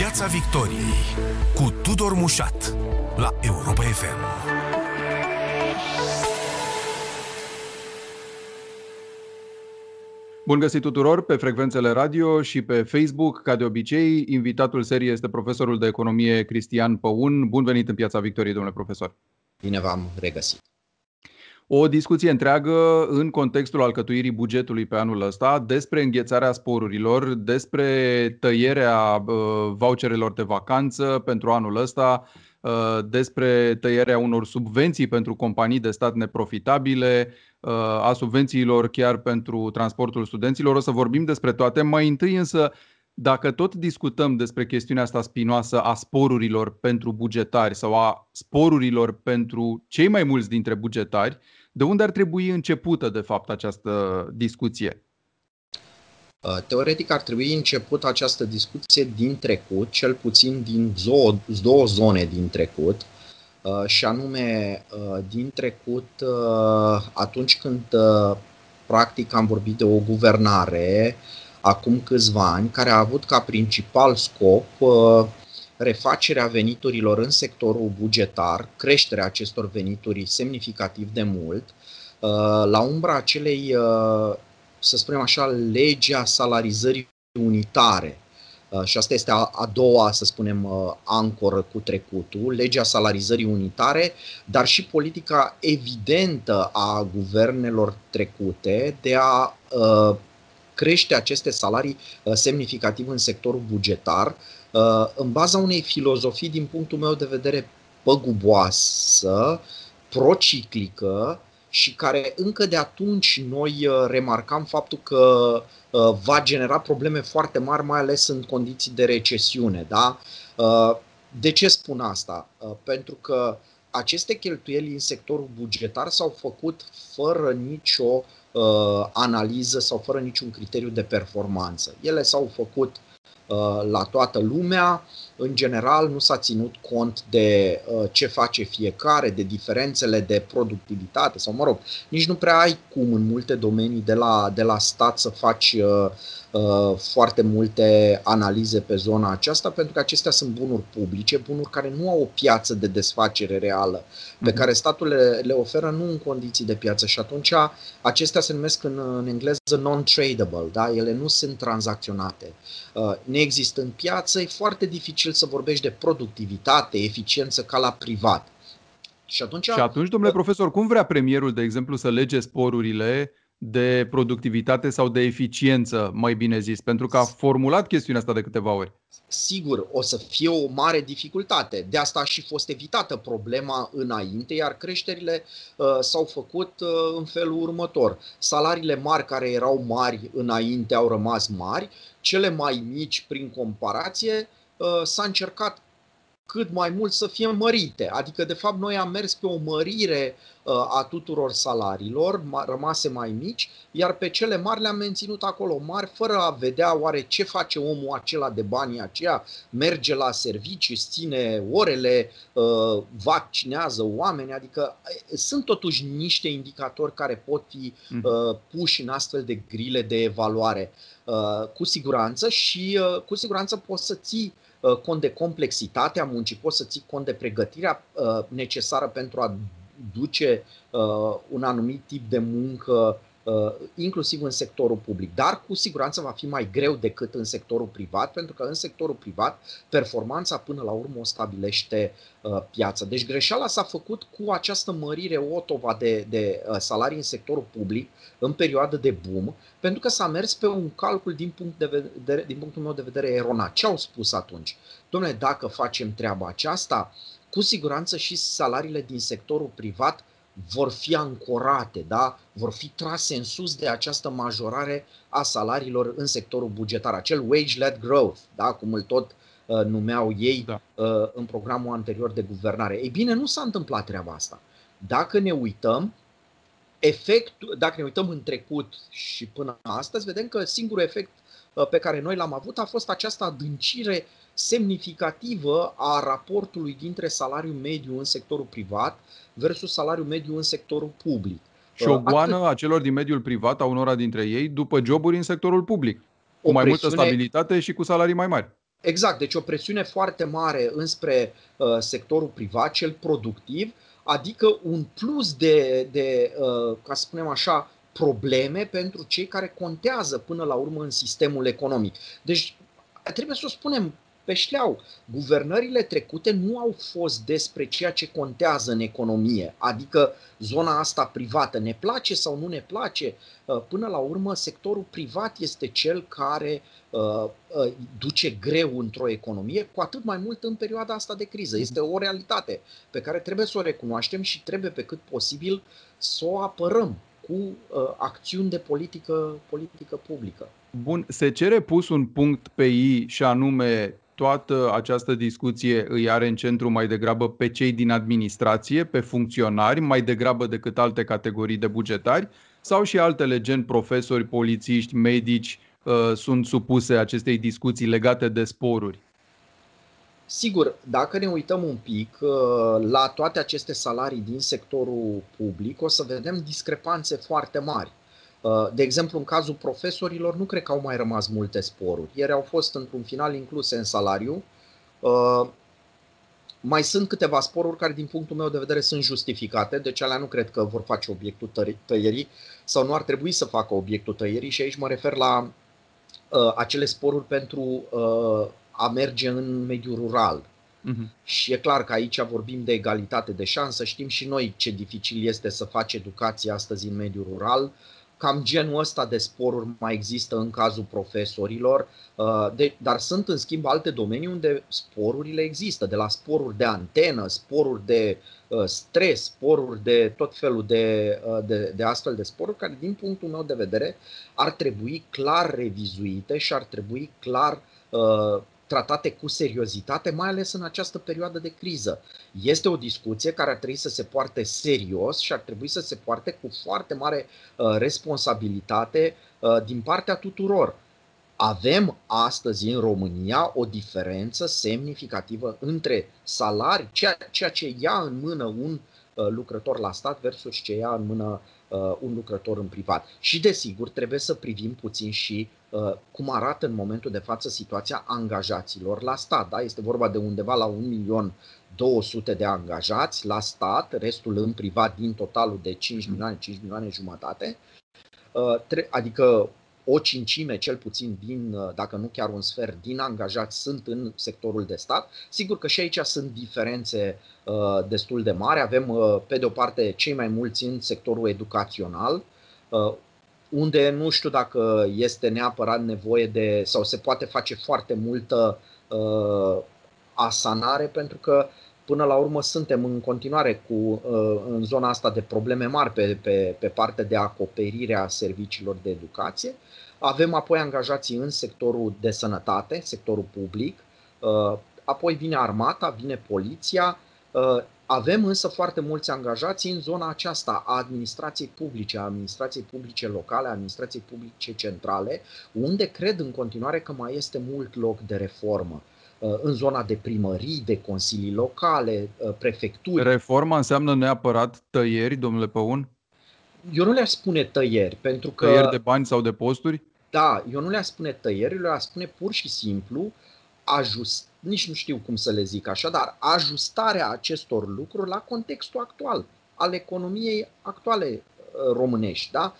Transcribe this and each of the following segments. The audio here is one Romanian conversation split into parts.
Piața Victoriei cu Tudor Mușat la Europa FM. Bun găsit tuturor pe frecvențele radio și pe Facebook. Ca de obicei, invitatul seriei este profesorul de economie Cristian Păun. Bun venit în Piața Victoriei, domnule profesor. Bine v-am regăsit o discuție întreagă în contextul alcătuirii bugetului pe anul ăsta despre înghețarea sporurilor, despre tăierea uh, voucherelor de vacanță pentru anul ăsta, uh, despre tăierea unor subvenții pentru companii de stat neprofitabile, uh, a subvențiilor chiar pentru transportul studenților. O să vorbim despre toate. Mai întâi însă, dacă tot discutăm despre chestiunea asta spinoasă a sporurilor pentru bugetari sau a sporurilor pentru cei mai mulți dintre bugetari, de unde ar trebui începută, de fapt, această discuție? Uh, teoretic ar trebui început această discuție din trecut, cel puțin din două, două zone din trecut, uh, și anume uh, din trecut atunci când practic am vorbit de o guvernare acum câțiva ani care a avut ca principal scop refacerea veniturilor în sectorul bugetar, creșterea acestor venituri semnificativ de mult, uh, la umbra acelei, uh, să spunem așa, legea salarizării unitare. Uh, și asta este a, a doua, să spunem, ancoră cu trecutul, legea salarizării unitare, dar și politica evidentă a guvernelor trecute de a crește aceste salarii semnificativ în sectorul bugetar, Uh, în baza unei filozofii, din punctul meu de vedere, păguboasă, prociclică și care încă de atunci noi uh, remarcam faptul că uh, va genera probleme foarte mari, mai ales în condiții de recesiune. Da? De ce spun asta? Pentru că aceste cheltuieli în sectorul bugetar s-au făcut fără nicio analiză sau fără niciun criteriu de performanță. Ele s-au făcut Uh, la toată lumea. În general, nu s-a ținut cont de uh, ce face fiecare, de diferențele de productivitate sau, mă rog, nici nu prea ai cum în multe domenii de la, de la stat să faci uh, Uh, foarte multe analize pe zona aceasta, pentru că acestea sunt bunuri publice, bunuri care nu au o piață de desfacere reală, pe mhm. care statul le, le oferă nu în condiții de piață și atunci acestea se numesc în, în engleză non-tradable, da? ele nu sunt tranzacționate. Uh, neexistând piață, e foarte dificil să vorbești de productivitate, eficiență ca la privat. Și atunci, și atunci domnule profesor, cum vrea premierul, de exemplu, să lege sporurile de productivitate sau de eficiență, mai bine zis, pentru că a formulat chestiunea asta de câteva ori. Sigur, o să fie o mare dificultate. De asta a și fost evitată problema înainte, iar creșterile uh, s-au făcut uh, în felul următor. Salariile mari care erau mari înainte au rămas mari, cele mai mici prin comparație uh, s-a încercat cât mai mult să fie mărite. Adică, de fapt, noi am mers pe o mărire uh, a tuturor salariilor, rămase mai mici, iar pe cele mari le-am menținut acolo mari, fără a vedea oare ce face omul acela de banii aceia, merge la servicii, ține orele, uh, vaccinează oameni, adică sunt totuși niște indicatori care pot fi mhm. uh, puși în astfel de grile de evaluare. Cu siguranță și cu siguranță poți să ții Uh, cont de complexitatea muncii, poți să ții cont de pregătirea uh, necesară pentru a duce uh, un anumit tip de muncă Uh, inclusiv în sectorul public, dar cu siguranță va fi mai greu decât în sectorul privat, pentru că în sectorul privat performanța până la urmă o stabilește uh, piața. Deci greșeala s-a făcut cu această mărire otova de, de uh, salarii în sectorul public în perioadă de boom, pentru că s-a mers pe un calcul din, punct de vedere, din punctul meu de vedere eronat. Ce au spus atunci? Domnule, dacă facem treaba aceasta, cu siguranță și salariile din sectorul privat vor fi ancorate, da? vor fi trase în sus de această majorare a salariilor în sectorul bugetar, acel wage-led growth, da? cum îl tot uh, numeau ei da. uh, în programul anterior de guvernare. Ei bine, nu s-a întâmplat treaba asta. Dacă ne uităm, efectul, dacă ne uităm în trecut și până astăzi, vedem că singurul efect uh, pe care noi l-am avut a fost această adâncire semnificativă a raportului dintre salariul mediu în sectorul privat versus salariul mediu în sectorul public. Și o goană Atât... a celor din mediul privat, a unora dintre ei, după joburi în sectorul public, cu mai multă stabilitate și cu salarii mai mari. Exact, deci o presiune foarte mare înspre uh, sectorul privat, cel productiv, adică un plus de, de uh, ca să spunem așa, probleme pentru cei care contează până la urmă în sistemul economic. Deci trebuie să o spunem pe șleau. Guvernările trecute nu au fost despre ceea ce contează în economie, adică zona asta privată ne place sau nu ne place. Uh, până la urmă, sectorul privat este cel care uh, uh, duce greu într-o economie, cu atât mai mult în perioada asta de criză. Este o realitate pe care trebuie să o recunoaștem și trebuie pe cât posibil să o apărăm cu uh, acțiuni de politică, politică publică. Bun, se cere pus un punct pe I și anume toată această discuție îi are în centru mai degrabă pe cei din administrație, pe funcționari, mai degrabă decât alte categorii de bugetari, sau și altele, gen profesori, polițiști, medici, uh, sunt supuse acestei discuții legate de sporuri? Sigur, dacă ne uităm un pic uh, la toate aceste salarii din sectorul public, o să vedem discrepanțe foarte mari. Uh, de exemplu, în cazul profesorilor, nu cred că au mai rămas multe sporuri. Ieri au fost, într-un final, incluse în salariu. Uh, mai sunt câteva sporuri care, din punctul meu de vedere, sunt justificate, deci alea nu cred că vor face obiectul tăierii sau nu ar trebui să facă obiectul tăierii și aici mă refer la uh, acele sporuri pentru uh, a merge în mediul rural. Uh-huh. Și e clar că aici vorbim de egalitate de șansă, știm și noi ce dificil este să faci educație astăzi în mediul rural. Uh, Cam genul ăsta de sporuri mai există în cazul profesorilor, uh, de, dar sunt în schimb alte domenii unde sporurile există, de la sporuri de antenă, sporuri de uh, stres, sporuri de tot felul de, uh, de, de astfel de sporuri, care din punctul meu de vedere ar trebui clar revizuite și ar trebui clar tratate cu seriozitate, mai ales în această perioadă de criză. Este o discuție care ar trebui să se poarte serios și ar trebui să se poarte cu foarte mare uh, responsabilitate uh, din partea tuturor. Avem astăzi în România o diferență semnificativă între salarii, ceea, ceea ce ia în mână un uh, lucrător la stat versus ce ia în mână uh, un lucrător în privat. Și desigur trebuie să privim puțin și uh, cum arată în momentul de față situația angajaților la stat. Da? Este vorba de undeva la 1 milion 200 de angajați la stat, restul în privat din totalul de 5 milioane, 5 milioane jumătate. Uh, adică o cincime, cel puțin din, uh, dacă nu chiar un sfert, din angajați sunt în sectorul de stat. Sigur că și aici sunt diferențe uh, destul de mari. Avem, uh, pe de o parte, cei mai mulți în sectorul educațional, uh, unde nu știu dacă este neapărat nevoie de, sau se poate face foarte multă uh, asanare, pentru că până la urmă suntem în continuare cu, uh, în zona asta de probleme mari pe, pe, pe partea de acoperire a serviciilor de educație. Avem apoi angajații în sectorul de sănătate, sectorul public, uh, apoi vine armata, vine poliția, uh, avem însă foarte mulți angajați în zona aceasta a administrației publice, a administrației publice locale, a administrației publice centrale, unde cred în continuare că mai este mult loc de reformă. Uh, în zona de primării, de consilii locale, uh, prefecturi. Reforma înseamnă neapărat tăieri, domnule Păun? Eu nu le-aș spune tăieri, pentru că... Tăieri de bani sau de posturi? Da, eu nu le-aș spune tăieri, le-aș spune pur și simplu ajust, nici nu știu cum să le zic așa, dar ajustarea acestor lucruri la contextul actual, al economiei actuale uh, românești. Da?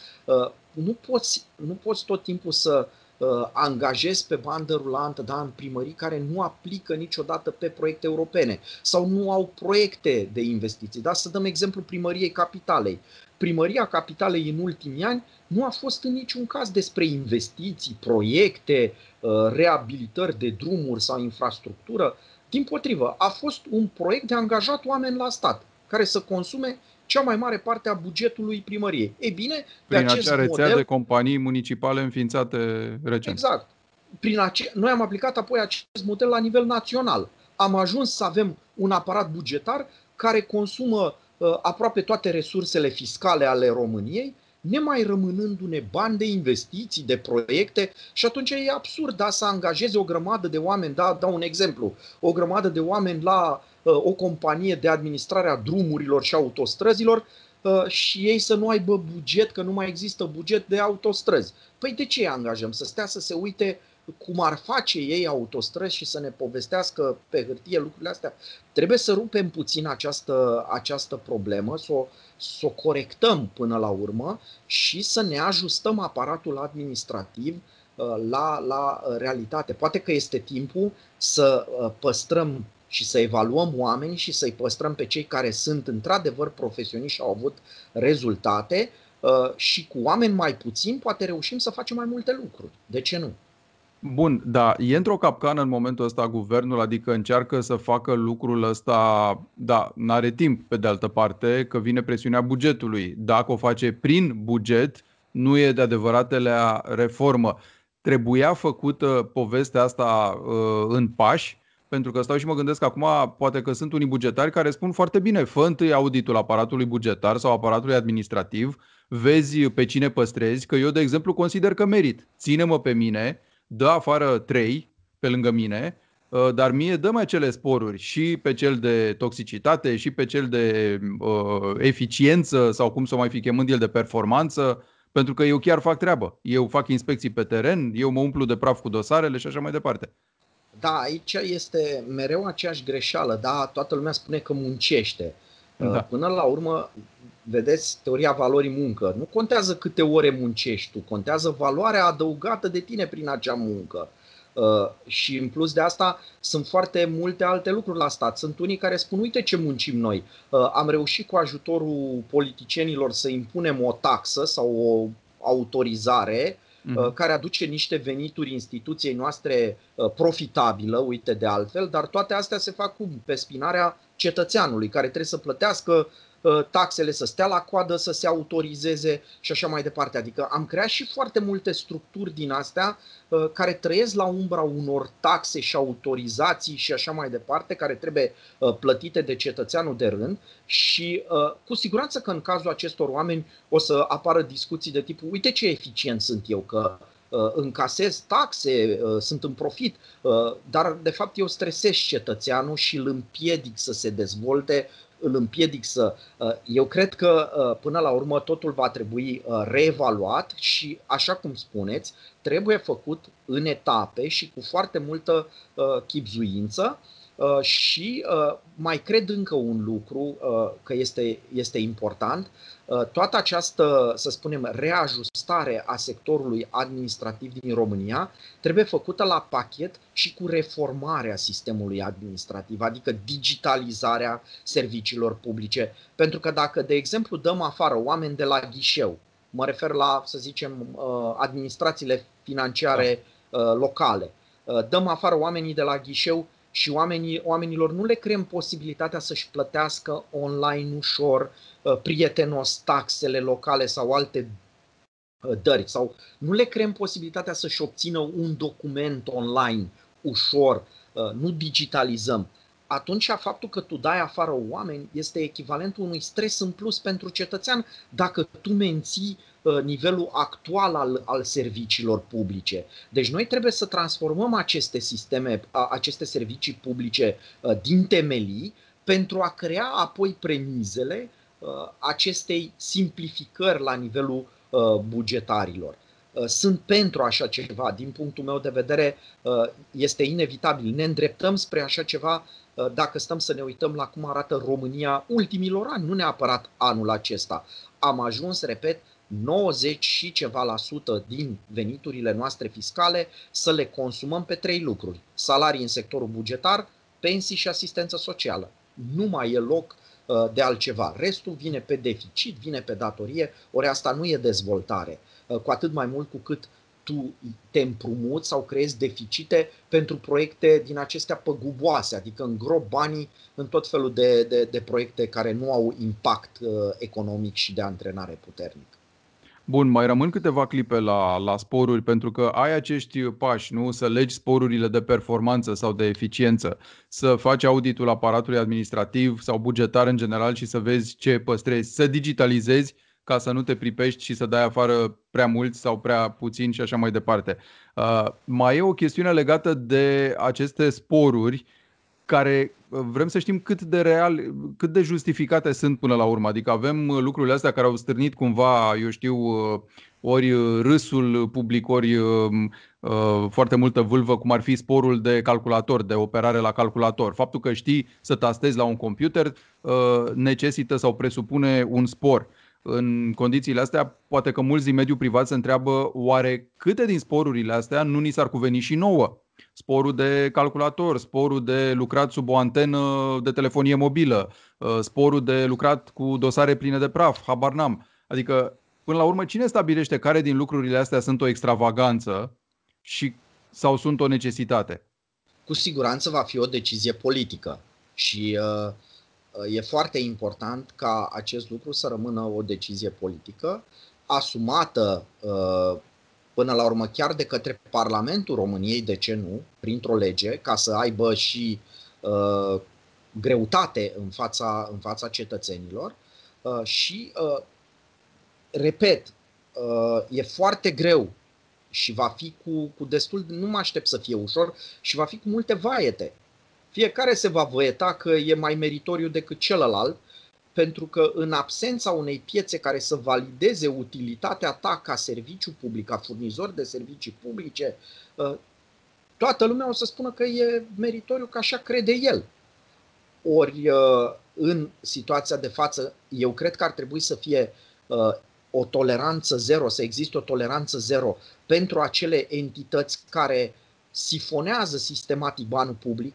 Nu, poți, nu poți tot timpul să uh, angajezi pe bandă rulantă da, în primării care nu aplică niciodată pe proiecte europene sau nu au proiecte de investiții. Da? Să dăm exemplu primăriei capitalei. Primăria capitalei în ultimii ani nu a fost în niciun caz despre investiții, proiecte, uh, reabilitări de drumuri sau infrastructură. Din potrivă, a fost un proiect de angajat oameni la stat care să consume cea mai mare parte a bugetului primăriei. Ei bine, pe Prin acest acea rețea model, de companii municipale înființate recent. Exact. Prin ace- Noi am aplicat apoi acest model la nivel național. Am ajuns să avem un aparat bugetar care consumă uh, aproape toate resursele fiscale ale României, nemai rămânându-ne bani de investiții, de proiecte și atunci e absurd da, să angajeze o grămadă de oameni, da, dau un exemplu, o grămadă de oameni la Uh, o companie de administrare a drumurilor și autostrăzilor uh, și ei să nu aibă buget, că nu mai există buget de autostrăzi. Păi de ce îi angajăm? Să stea să se uite cum ar face ei autostrăzi și să ne povestească pe hârtie lucrurile astea. Trebuie să rupem puțin această, această problemă, să o, să o corectăm până la urmă și să ne ajustăm aparatul administrativ uh, la, la realitate. Poate că este timpul să uh, păstrăm și să evaluăm oameni și să-i păstrăm pe cei care sunt într-adevăr profesioniști și au avut rezultate uh, și cu oameni mai puțini poate reușim să facem mai multe lucruri. De ce nu? Bun, da, e într-o capcană în momentul ăsta guvernul, adică încearcă să facă lucrul ăsta, da, n-are timp pe de altă parte, că vine presiunea bugetului. Dacă o face prin buget, nu e de adevăratele reformă. Trebuia făcută povestea asta uh, în pași, pentru că stau și mă gândesc acum, poate că sunt unii bugetari care spun foarte bine, fă întâi auditul aparatului bugetar sau aparatului administrativ, vezi pe cine păstrezi, că eu, de exemplu, consider că merit. Ține-mă pe mine, dă afară trei pe lângă mine, uh, dar mie dă mai acele sporuri și pe cel de toxicitate și pe cel de uh, eficiență sau cum să mai fi chemând el de performanță, pentru că eu chiar fac treabă. Eu fac inspecții pe teren, eu mă umplu de praf cu dosarele și așa mai departe. Da, aici este mereu aceeași greșeală, da, toată lumea spune că muncește. Da. Uh, până la urmă, vedeți, teoria valorii muncă. Nu contează câte ore muncești tu, contează valoarea adăugată de tine prin acea muncă. Uh, și în plus de asta sunt foarte multe alte lucruri la stat. Sunt unii care spun, uite ce muncim noi. Uh, am reușit cu ajutorul politicienilor să impunem o taxă sau o autorizare uh-huh. care aduce niște venituri instituției noastre uh, profitabilă, uite de altfel, dar toate astea se fac cum? Pe spinarea cetățeanului care trebuie să plătească Uh, taxele să stea la coadă, să se autorizeze și așa mai departe. Adică am creat și foarte multe structuri din astea uh, care trăiesc la umbra unor taxe și autorizații și așa mai departe, care trebuie uh, plătite de cetățeanul de rând și cu siguranță că în cazul acestor oameni o să apară discuții de tipul uite ce eficient sunt eu, că încasez taxe, sunt în profit, dar de fapt eu stresez cetățeanul și îl împiedic să se dezvolte îl împiedic să. Uh, eu cred că uh, până la urmă totul va trebui uh, reevaluat și, așa cum spuneți, trebuie făcut în etape și cu foarte multă chipzuință. Și mai cred încă un lucru că este, este important. Toată această, să spunem, reajustare a sectorului administrativ din România trebuie făcută la pachet și cu reformarea sistemului administrativ, adică digitalizarea serviciilor publice. Pentru că dacă, de exemplu, dăm afară oameni de la ghișeu, mă refer la, să zicem, uh, administrațiile financiare uh, locale, uh, dăm afară oamenii de la ghișeu și oamenii, oamenilor nu le creăm posibilitatea să-și plătească online ușor, prietenos taxele locale sau alte dări sau nu le creăm posibilitatea să-și obțină un document online ușor, uh, nu digitalizăm, atunci faptul că tu dai afară oameni este echivalentul unui stres în plus pentru cetățean. Dacă tu menții uh, nivelul actual al, al serviciilor publice. Deci noi trebuie să transformăm aceste sisteme, aceste servicii publice uh, din temelii pentru a crea apoi premizele acestei simplificări la nivelul bugetarilor. Uh, sunt pentru așa ceva. Din punctul meu de vedere, uh, este inevitabil. Ne îndreptăm spre așa ceva uh, dacă stăm să ne uităm la cum arată România ultimilor ani, nu neapărat anul acesta. Am ajuns, repet, 90 și ceva la sută din veniturile noastre fiscale să le consumăm pe trei lucruri. Salarii în sectorul bugetar, pensii și asistență socială. Nu mai e loc de altceva. Restul vine pe deficit, vine pe datorie, ori asta nu e dezvoltare. Uh, cu atât mai mult cu cât tu te împrumuți sau creezi deficite pentru proiecte din acestea păguboase, adică îngrop banii în tot felul de, de, de proiecte care nu au impact uh, economic și de antrenare puternic. Bun, mai rămân câteva clipe la, la sporuri, pentru că ai acești pași, nu? Să legi sporurile de performanță sau de eficiență, să faci auditul aparatului administrativ sau bugetar în general și să vezi ce păstrezi, să digitalizezi ca să nu te pripești și să dai afară prea mulți sau prea puțini și așa mai departe. Uh, mai e o chestiune legată de aceste sporuri care uh, vrem să știm cât de real, cât de justificate sunt până la urmă. Adică avem lucrurile astea care au stârnit cumva, eu știu, uh, ori râsul public, ori foarte multă vâlvă, cum ar fi sporul de calculator, de operare la calculator. Faptul că știi să tastezi la un computer necesită sau presupune un spor. În condițiile astea, poate că mulți din mediul privat se întreabă oare câte din sporurile astea nu ni s-ar cuveni și nouă? sporul de calculator, sporul de lucrat sub o antenă de telefonie mobilă, uh, sporul de lucrat cu dosare pline de praf, habar n-am. Adică, până la urmă, cine stabilește care din lucrurile astea sunt o extravaganță și sau sunt o necesitate? Cu siguranță va fi o decizie politică și uh, e foarte important ca acest lucru să rămână o decizie politică asumată uh, până la urmă chiar de către Parlamentul României, de ce nu, printr-o lege, ca să aibă și uh, greutate în fața, în fața cetățenilor. Uh, și, uh, repet, uh, e foarte greu și va fi cu, cu destul, nu mă aștept să fie ușor, și va fi cu multe vaiete. Fiecare se va văieta că e mai meritoriu decât celălalt pentru că în absența unei piețe care să valideze utilitatea ta ca serviciu public, ca furnizor de servicii publice, ă, toată lumea o să spună că e meritoriu că așa crede el. Ori ă, în situația de față, eu cred că ar trebui să fie ă, o toleranță zero, să existe o toleranță zero pentru acele entități care sifonează sistematic banul public,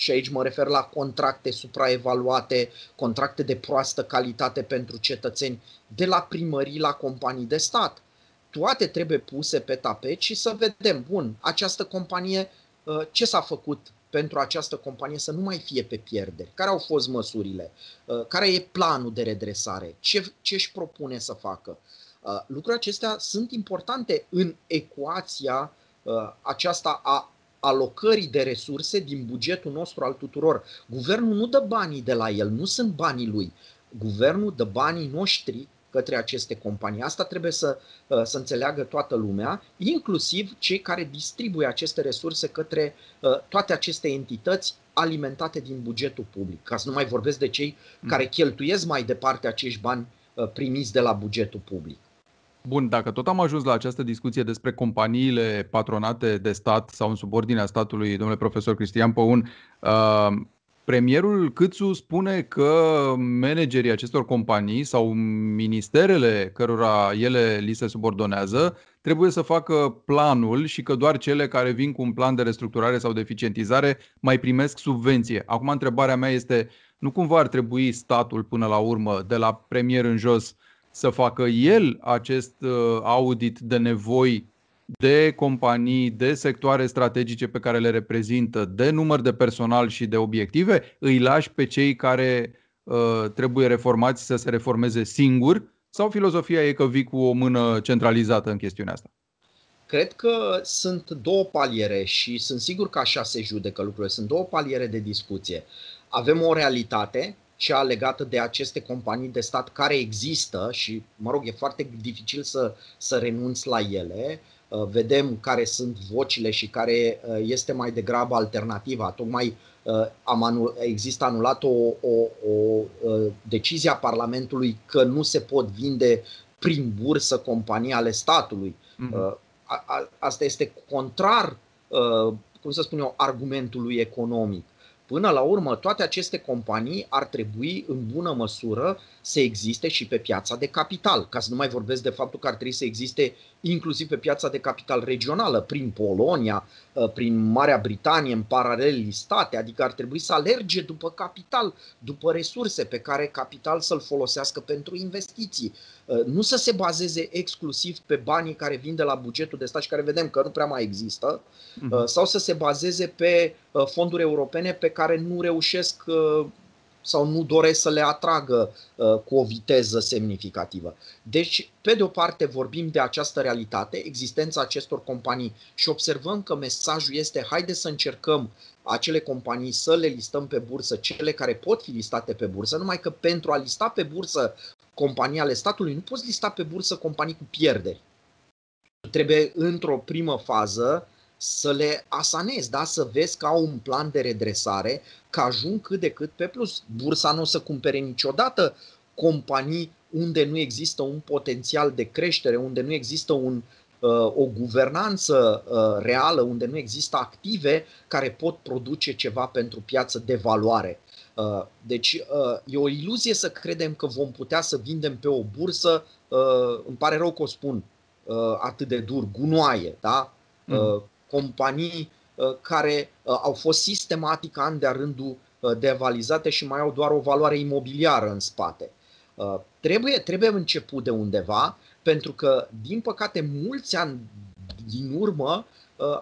și aici mă refer la contracte supraevaluate, contracte de proastă calitate pentru cetățeni, de la primării la companii de stat. Toate trebuie puse pe tapet și să vedem, bun, această companie, uh, ce s-a făcut pentru această companie să nu mai fie pe pierderi? Care au fost măsurile? Uh, care e planul de redresare? Ce, ce își propune să facă? Uh, lucrurile acestea sunt importante în ecuația aceasta a alocării de resurse din bugetul nostru al tuturor. Guvernul nu dă banii de la el, nu sunt banii lui. Guvernul dă banii noștri către aceste companii. Asta trebuie să, uh, să înțeleagă toată lumea, inclusiv cei care distribuie aceste resurse către uh, toate aceste entități alimentate din bugetul public, ca să nu mai vorbesc de cei mm. care cheltuiesc mai departe acești bani uh, primiți de la bugetul public. Bun, dacă tot am ajuns la această discuție despre companiile patronate de stat sau în subordinea statului, domnule profesor Cristian Păun, uh, premierul Câțu spune că managerii acestor companii sau ministerele cărora ele li se subordonează trebuie să facă planul și că doar cele care vin cu un plan de restructurare sau de eficientizare mai primesc subvenție. Acum întrebarea mea este, nu cumva ar trebui statul până la urmă, de la premier în jos, să facă el acest uh, audit de nevoi de companii, de sectoare strategice pe care le reprezintă, de număr de personal și de obiective, îi lași pe cei care uh, trebuie reformați să se reformeze singur sau filozofia e că vii cu o mână centralizată în chestiunea asta? Cred că sunt două paliere și sunt sigur că așa se judecă lucrurile. Sunt două paliere de discuție. Avem o realitate cea legată de aceste companii de stat care există și, mă rog, e foarte dificil să, să renunți la ele. Uh, vedem care sunt vocile și care uh, este mai degrabă alternativa. Tocmai uh, am anul, există anulat o, o, o decizie a Parlamentului că nu se pot vinde prin bursă companii ale statului. Mm-hmm. Asta este contrar, cum să spun eu, argumentului economic. Până la urmă, toate aceste companii ar trebui în bună măsură să existe și pe piața de capital, ca să nu mai vorbesc de faptul că ar trebui să existe inclusiv pe piața de capital regională, prin Polonia, uh, prin Marea Britanie, în paralel listate, adică ar trebui să alerge după capital, după resurse pe care capital să-l folosească pentru investiții. Uh, nu să se bazeze exclusiv pe banii care vin de la bugetul de stat și care vedem că nu prea mai există, uh, sau să se bazeze pe fonduri europene pe care nu reușesc sau nu doresc să le atragă uh, cu o viteză semnificativă. Deci, pe de o parte, vorbim de această realitate, existența acestor companii și observăm că mesajul este haide să încercăm acele companii să le listăm pe bursă, cele care pot fi listate pe bursă, numai că pentru a lista pe bursă companii ale statului, nu poți lista pe bursă companii cu pierderi. Trebuie, într-o primă fază, să le asanezi, da? să vezi că au un plan de redresare, că ajung cât de cât pe plus. Bursa nu o să cumpere niciodată companii unde nu există un potențial de creștere, unde nu există un, o guvernanță reală, unde nu există active care pot produce ceva pentru piață de valoare. Deci e o iluzie să credem că vom putea să vindem pe o bursă, îmi pare rău că o spun atât de dur, gunoaie, da? Mm. Companii care au fost sistematic an de-a rândul devalizate și mai au doar o valoare imobiliară în spate. Trebuie, trebuie început de undeva, pentru că, din păcate, mulți ani din urmă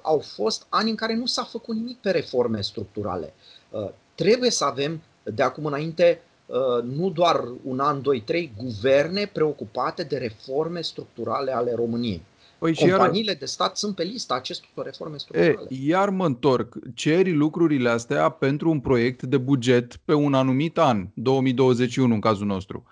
au fost ani în care nu s-a făcut nimic pe reforme structurale. Trebuie să avem de acum înainte nu doar un an, doi, trei, guverne preocupate de reforme structurale ale României. Păi Companiile iar... de stat sunt pe lista acestor reforme structurale. E, iar mă întorc, ceri lucrurile astea pentru un proiect de buget pe un anumit an, 2021 în cazul nostru.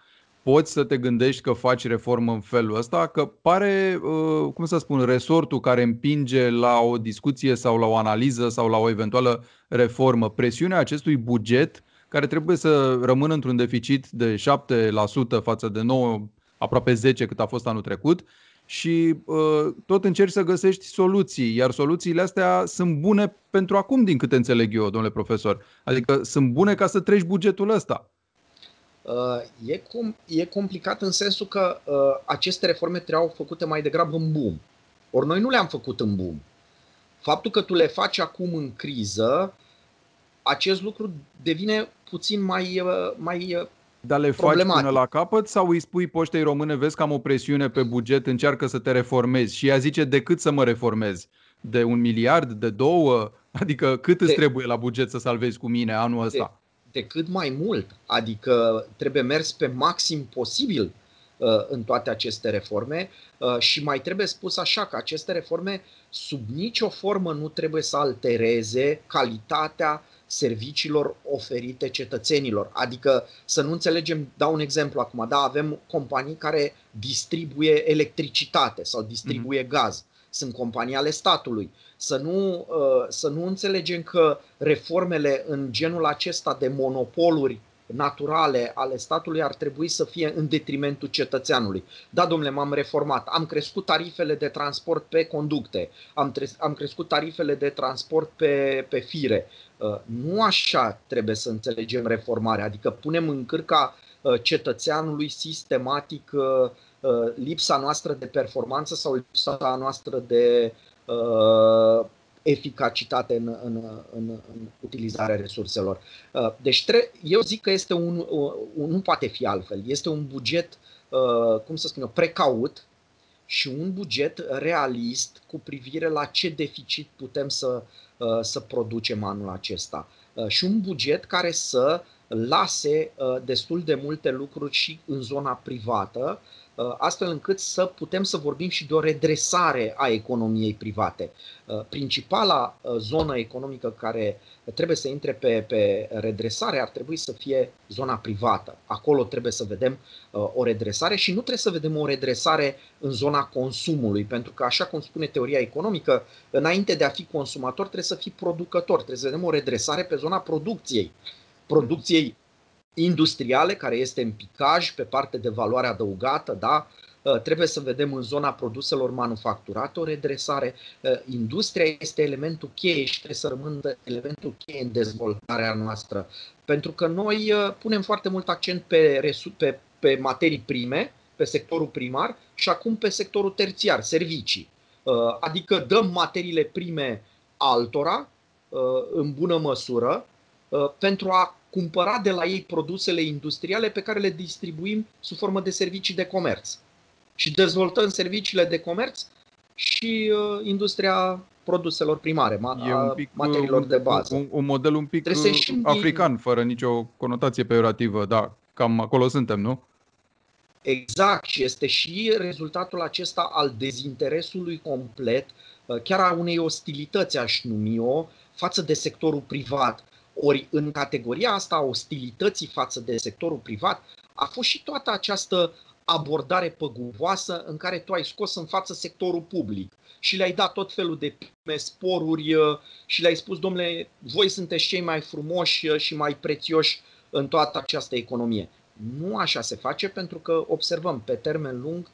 Poți să te gândești că faci reformă în felul ăsta, că pare, uh, cum să spun, resortul care împinge la o discuție sau la o analiză sau la o eventuală reformă. Presiunea acestui buget care trebuie să rămână într-un deficit de 7% față de 9, aproape 10 cât a fost anul trecut, și uh, tot încerci să găsești soluții, iar soluțiile astea sunt bune pentru acum, din câte înțeleg eu, domnule profesor. Adică sunt bune ca să treci bugetul ăsta. Uh, e, com- e complicat în sensul că uh, aceste reforme trebuiau făcute mai degrabă în boom. Ori noi nu le-am făcut în boom. Faptul că tu le faci acum în criză, acest lucru devine puțin mai, uh, mai uh, dar le faci până la capăt sau îi spui poștei române, vezi că am o presiune pe buget, încearcă să te reformezi și ea zice decât să mă reformezi? De un miliard, de două? Adică cât îți de, trebuie la buget să salvezi cu mine anul ăsta? De, de cât mai mult, adică trebuie mers pe maxim posibil uh, în toate aceste reforme uh, și mai trebuie spus așa că aceste reforme sub nicio formă nu trebuie să altereze calitatea serviciilor oferite cetățenilor. Adică să nu înțelegem, dau un exemplu acum, da, avem companii care distribuie electricitate sau distribuie mm-hmm. gaz. Sunt companii ale statului. Să nu, uh, să nu înțelegem că reformele în genul acesta de monopoluri naturale ale statului ar trebui să fie în detrimentul cetățeanului. Da, domnule, m-am reformat, am crescut tarifele de transport pe conducte, am, tre- am crescut tarifele de transport pe, pe fire. Uh, nu așa trebuie să înțelegem reformarea, adică punem în cârca uh, cetățeanului sistematic uh, lipsa noastră de performanță sau lipsa noastră de eficacitate în, în, în, în utilizarea resurselor. Uh, deci tre- eu zic că este un, un, nu poate fi altfel, este un buget, uh, cum să spun eu, precaut și un buget realist cu privire la ce deficit putem să, uh, să producem anul acesta. Și un buget care să lase destul de multe lucruri și în zona privată, Uh, astfel încât să putem să vorbim și de o redresare a economiei private. Uh, principala uh, zonă economică care trebuie să intre pe, pe redresare ar trebui să fie zona privată. Acolo trebuie să vedem o redresare și nu trebuie să vedem o redresare în zona consumului, pentru că, așa cum spune teoria economică, înainte de a fi consumator trebuie să fii producător, trebuie să vedem o redresare pe zona producției. Producției industriale, care este în picaj pe parte de valoare adăugată, da? Uh, trebuie să vedem în zona produselor manufacturate o redresare. Uh, industria este elementul cheie și trebuie să rămână elementul cheie în dezvoltarea noastră. Pentru că noi uh, punem foarte mult accent pe, pe, pe materii prime, pe sectorul primar și acum pe sectorul terțiar, servicii. Adică dăm materiile prime altora în bună măsură pentru a cumpăra de la ei produsele industriale pe care le distribuim sub formă de servicii de comerț. Și dezvoltăm serviciile de comerț și uh, industria produselor primare, ma- e un pic, materiilor de bază. Un, un model un pic african, din... fără nicio conotație peorativă, da, cam acolo suntem, nu? Exact, și este și rezultatul acesta al dezinteresului complet, uh, chiar a unei ostilități, aș numi o, față de sectorul privat. Ori în categoria asta a ostilității față de sectorul privat a fost și toată această abordare păguboasă în care tu ai scos în față sectorul public și le-ai dat tot felul de prime, sporuri uh, și le-ai spus, domnule, voi sunteți cei mai frumoși uh, și mai prețioși în toată această economie. Nu așa se face pentru că observăm pe termen lung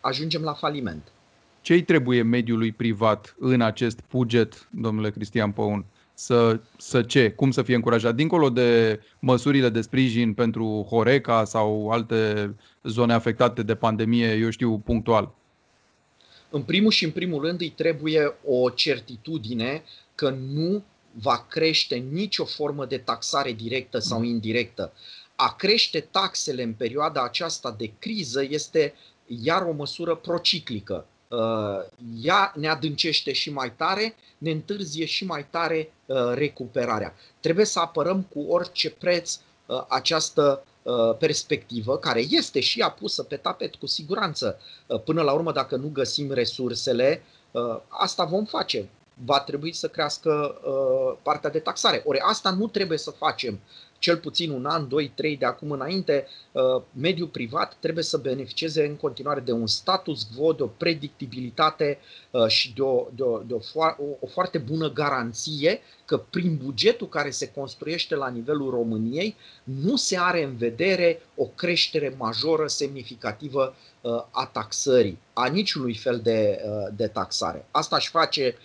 ajungem la faliment. Ce îi trebuie mediului privat în acest buget, domnule Cristian Păun? Să, să ce? Cum să fie încurajat? Dincolo de măsurile de sprijin pentru Horeca sau alte zone afectate de pandemie, eu știu, punctual. În primul și în primul rând îi trebuie o certitudine că nu va crește nicio formă de taxare directă sau indirectă. A crește taxele în perioada aceasta de criză este iar o măsură prociclică. Uh, ea ne adâncește și mai tare, ne întârzie și mai tare uh, recuperarea. Trebuie să apărăm cu orice preț uh, această perspectivă, care este și ea pusă pe tapet cu siguranță. Până la urmă, dacă nu găsim resursele, asta vom face. Va trebui să crească partea de taxare. Ori asta nu trebuie să facem cel puțin un an, doi, trei de acum înainte, uh, mediul privat trebuie să beneficieze în continuare de un status quo, de o predictibilitate uh, și de o, de o, de o, fo- o foarte bună garanție că prin bugetul care se construiește la nivelul României nu se are în vedere o creștere majoră, semnificativă uh, a taxării, a niciunui fel de, de taxare. Asta aș face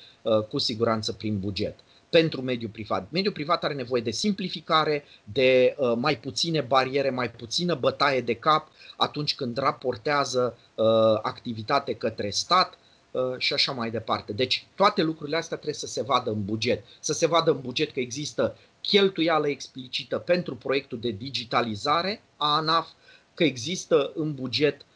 cu siguranță prin buget pentru mediul privat. Mediul privat are nevoie de simplificare, de uh, mai puține bariere, mai puțină bătaie de cap atunci când raportează uh, activitate către stat uh, și așa mai departe. Deci toate lucrurile astea trebuie să se vadă în buget. Să se vadă în buget că există cheltuială explicită pentru proiectul de digitalizare a ANAF, că există în buget Uh,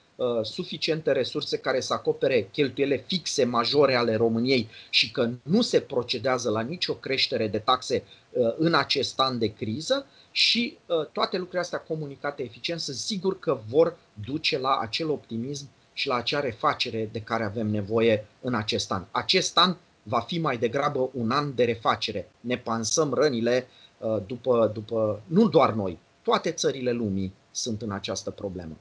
suficiente resurse care să acopere cheltuiele fixe majore ale României și că nu se procedează la nicio creștere de taxe uh, în acest an de criză și uh, toate lucrurile astea comunicate eficient sunt sigur că vor duce la acel optimism și la acea refacere de care avem nevoie în acest an. Acest an va fi mai degrabă un an de refacere. Ne pansăm rănile după, după nu doar noi, toate țările lumii sunt în această problemă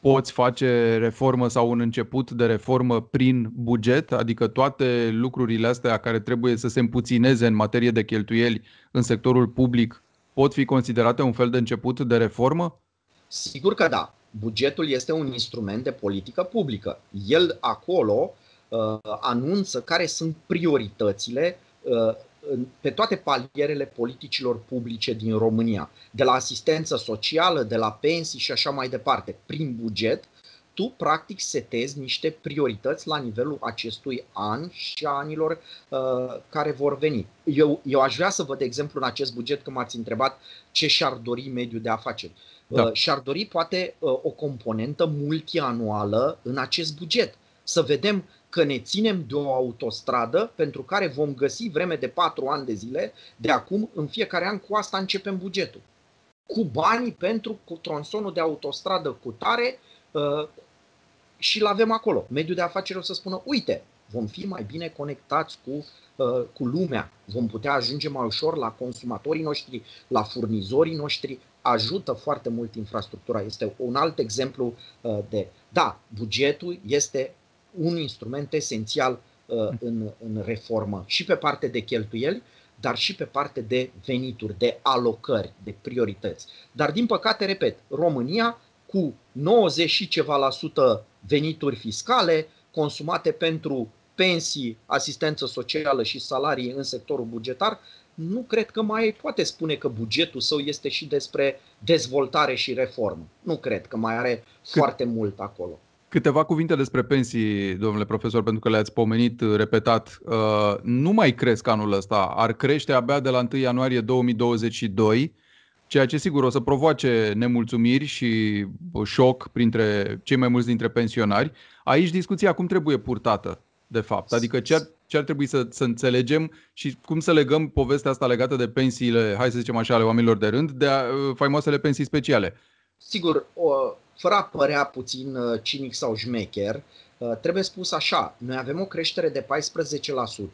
poți face reformă sau un început de reformă prin buget, adică toate lucrurile astea care trebuie să se împuțineze în materie de cheltuieli în sectorul public pot fi considerate un fel de început de reformă? Sigur că da. Bugetul este un instrument de politică publică. El acolo uh, anunță care sunt prioritățile uh, pe toate palierele politicilor publice din România, de la asistență socială, de la pensii și așa mai departe. Prin buget, tu practic setezi niște priorități la nivelul acestui an și a anilor uh, care vor veni. Eu, eu aș vrea să văd, de exemplu, în acest buget, că m-ați întrebat ce și-ar dori mediul de afaceri. Da. Uh, și-ar dori poate uh, o componentă multianuală în acest buget. Să vedem că ne ținem de o autostradă pentru care vom găsi vreme de patru ani de zile, de acum, în fiecare an, cu asta începem bugetul. Cu banii pentru cu tronsonul de autostradă cu tare uh, și îl avem acolo. Mediul de afaceri o să spună, uite, vom fi mai bine conectați cu, uh, cu lumea, vom putea ajunge mai ușor la consumatorii noștri, la furnizorii noștri, ajută foarte mult infrastructura. Este un alt exemplu uh, de, da, bugetul este un instrument esențial uh, în, în reformă și pe parte de cheltuieli, dar și pe parte de venituri, de alocări, de priorități. Dar din păcate, repet, România cu 90 și ceva la sută venituri fiscale consumate pentru pensii, asistență socială și salarii în sectorul bugetar, nu cred că mai poate spune că bugetul său este și despre dezvoltare și reformă. Nu cred că mai are Cât, foarte mult acolo. Câteva cuvinte despre pensii, domnule profesor, pentru că le-ați pomenit uh, repetat. Uh, nu mai cresc anul ăsta, ar crește abia de la 1 ianuarie 2022, ceea ce sigur o să provoace nemulțumiri și șoc printre cei mai mulți dintre pensionari. Aici discuția cum trebuie purtată, de fapt, adică ce ar, ce ar trebui să, să înțelegem și cum să legăm povestea asta legată de pensiile, hai să zicem așa, ale oamenilor de rând, de uh, faimoasele pensii speciale. Sigur, o, fără a părea puțin uh, cinic sau șmecher, uh, trebuie spus așa, noi avem o creștere de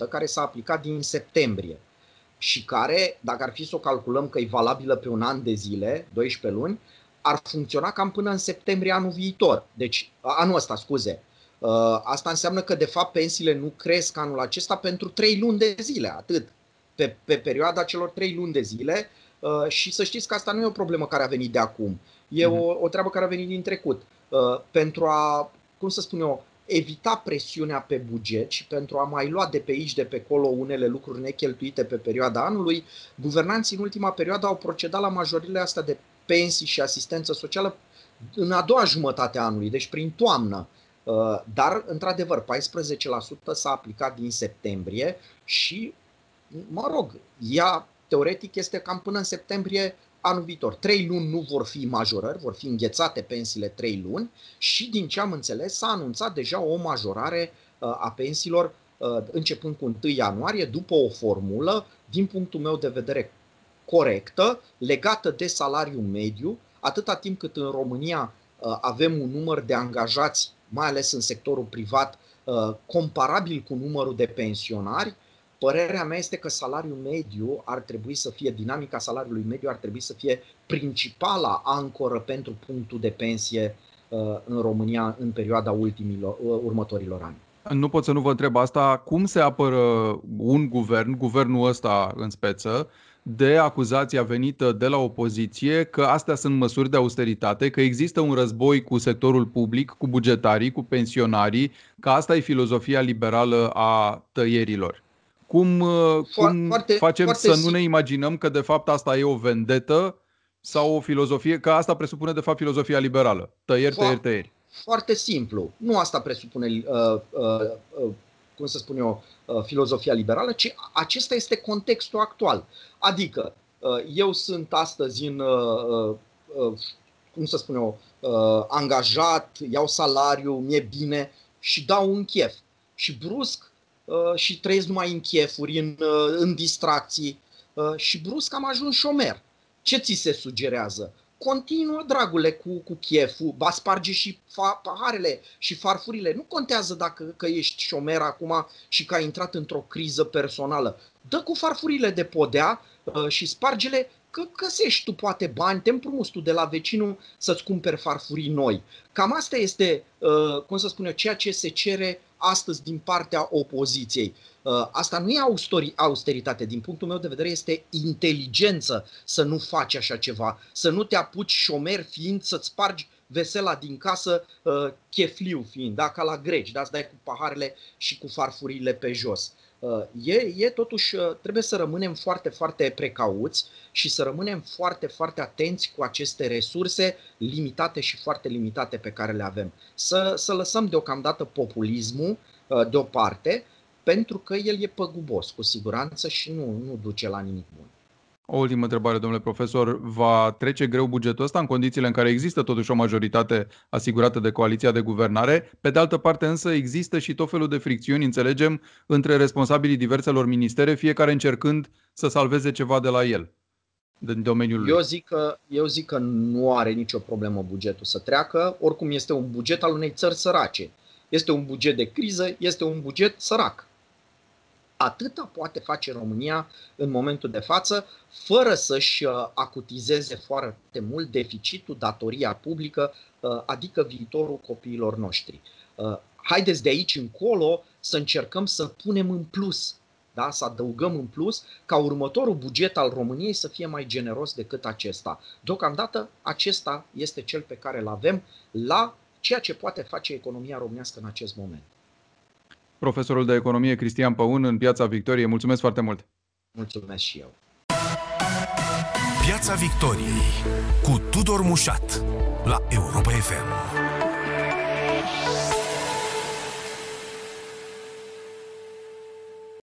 14% care s-a aplicat din septembrie și care, dacă ar fi să o calculăm că e valabilă pe un an de zile, 12 luni, ar funcționa cam până în septembrie anul viitor. Deci, anul ăsta, scuze. Uh, asta înseamnă că, de fapt, pensiile nu cresc anul acesta pentru 3 luni de zile, atât. Pe, pe perioada celor 3 luni de zile, Uh, și să știți că asta nu e o problemă care a venit de acum. E mhm. o, o treabă care a venit din trecut. Uh, pentru a, cum să spun eu, evita presiunea pe buget și pentru a mai lua de pe aici, de pe acolo unele lucruri necheltuite pe perioada anului, guvernanții în ultima perioadă au procedat la majorile astea de pensii și asistență socială în a doua jumătate a anului, deci prin toamnă. Uh, dar, într-adevăr, 14% s-a aplicat din septembrie și, mă rog, ea teoretic este cam până în septembrie anul viitor. Trei luni nu vor fi majorări, vor fi înghețate pensiile trei luni și, din ce am înțeles, s-a anunțat deja o majorare uh, a pensiilor uh, începând cu 1 ianuarie, după o formulă, din punctul meu de vedere, corectă, legată de salariul mediu, atâta timp cât în România uh, avem un număr de angajați, mai ales în sectorul privat, comparabil cu numărul de pensionari, Părerea mea este că salariul mediu ar trebui să fie, dinamica salariului mediu ar trebui să fie principala ancoră pentru punctul de pensie uh, în România în perioada ultimilor, uh, următorilor ani. Nu pot să nu vă întreb asta. Cum se apără un guvern, guvernul ăsta în speță, de acuzația venită de la opoziție că astea sunt măsuri de austeritate, că există un război cu sectorul public, cu bugetarii, cu pensionarii, că asta e filozofia liberală a tăierilor. Cum, uh, cum foarte, facem foarte să nu ne imaginăm că de fapt asta e o vendetă sau o filozofie, că asta presupune de fapt filozofia liberală. Tăieri, tăieri, tăieri. Foarte simplu. Nu asta presupune, uh, uh, uh, cum să spun eu, uh, filozofia liberală, ci acesta este contextul actual. Adică, uh, eu sunt astăzi în, uh, uh, cum să spun eu, uh, angajat, iau salariu, mi-e bine și dau un chef. Și brusc Uh, și trăiesc numai în chefuri, în, uh, în distracții uh, și brusc am ajuns șomer. Ce ți se sugerează? Continuă, dragule, cu, cu cheful, ba sparge și fa- paharele și farfurile. Nu contează dacă că ești șomer acum și că ai intrat într-o criză personală. Dă cu farfurile de podea uh, și spargele că găsești tu poate bani, te împrumuți tu de la vecinul să-ți cumperi farfurii noi. Cam asta este, uh, cum să spun eu, ceea ce se cere astăzi din partea opoziției. Uh, asta nu e austeritate, din punctul meu de vedere este inteligență să nu faci așa ceva, să nu te apuci șomer fiind să-ți spargi vesela din casă, uh, chefliu fiind, da? ca la greci, da? dai cu paharele și cu farfurile pe jos. Uh, e, e totuși, trebuie să rămânem foarte, foarte precauți și să rămânem foarte, foarte atenți cu aceste resurse limitate și foarte limitate pe care le avem. Să, să lăsăm deocamdată populismul deoparte, pentru că el e păgubos, cu siguranță, și nu, nu duce la nimic bun. O ultimă întrebare, domnule profesor. Va trece greu bugetul ăsta în condițiile în care există totuși o majoritate asigurată de coaliția de guvernare? Pe de altă parte însă există și tot felul de fricțiuni, înțelegem, între responsabilii diverselor ministere, fiecare încercând să salveze ceva de la el din domeniul eu zic, că, eu zic că nu are nicio problemă bugetul să treacă. Oricum este un buget al unei țări sărace. Este un buget de criză, este un buget sărac. Atâta poate face România în momentul de față, fără să-și uh, acutizeze foarte mult deficitul, datoria publică, uh, adică viitorul copiilor noștri. Uh, haideți de aici încolo să încercăm să punem în plus, da? să adăugăm în plus, ca următorul buget al României să fie mai generos decât acesta. Deocamdată, acesta este cel pe care îl avem la ceea ce poate face economia românească în acest moment profesorul de economie Cristian Păun în Piața Victoriei. Mulțumesc foarte mult! Mulțumesc și eu! Piața Victoriei cu Tudor Mușat la Europa FM.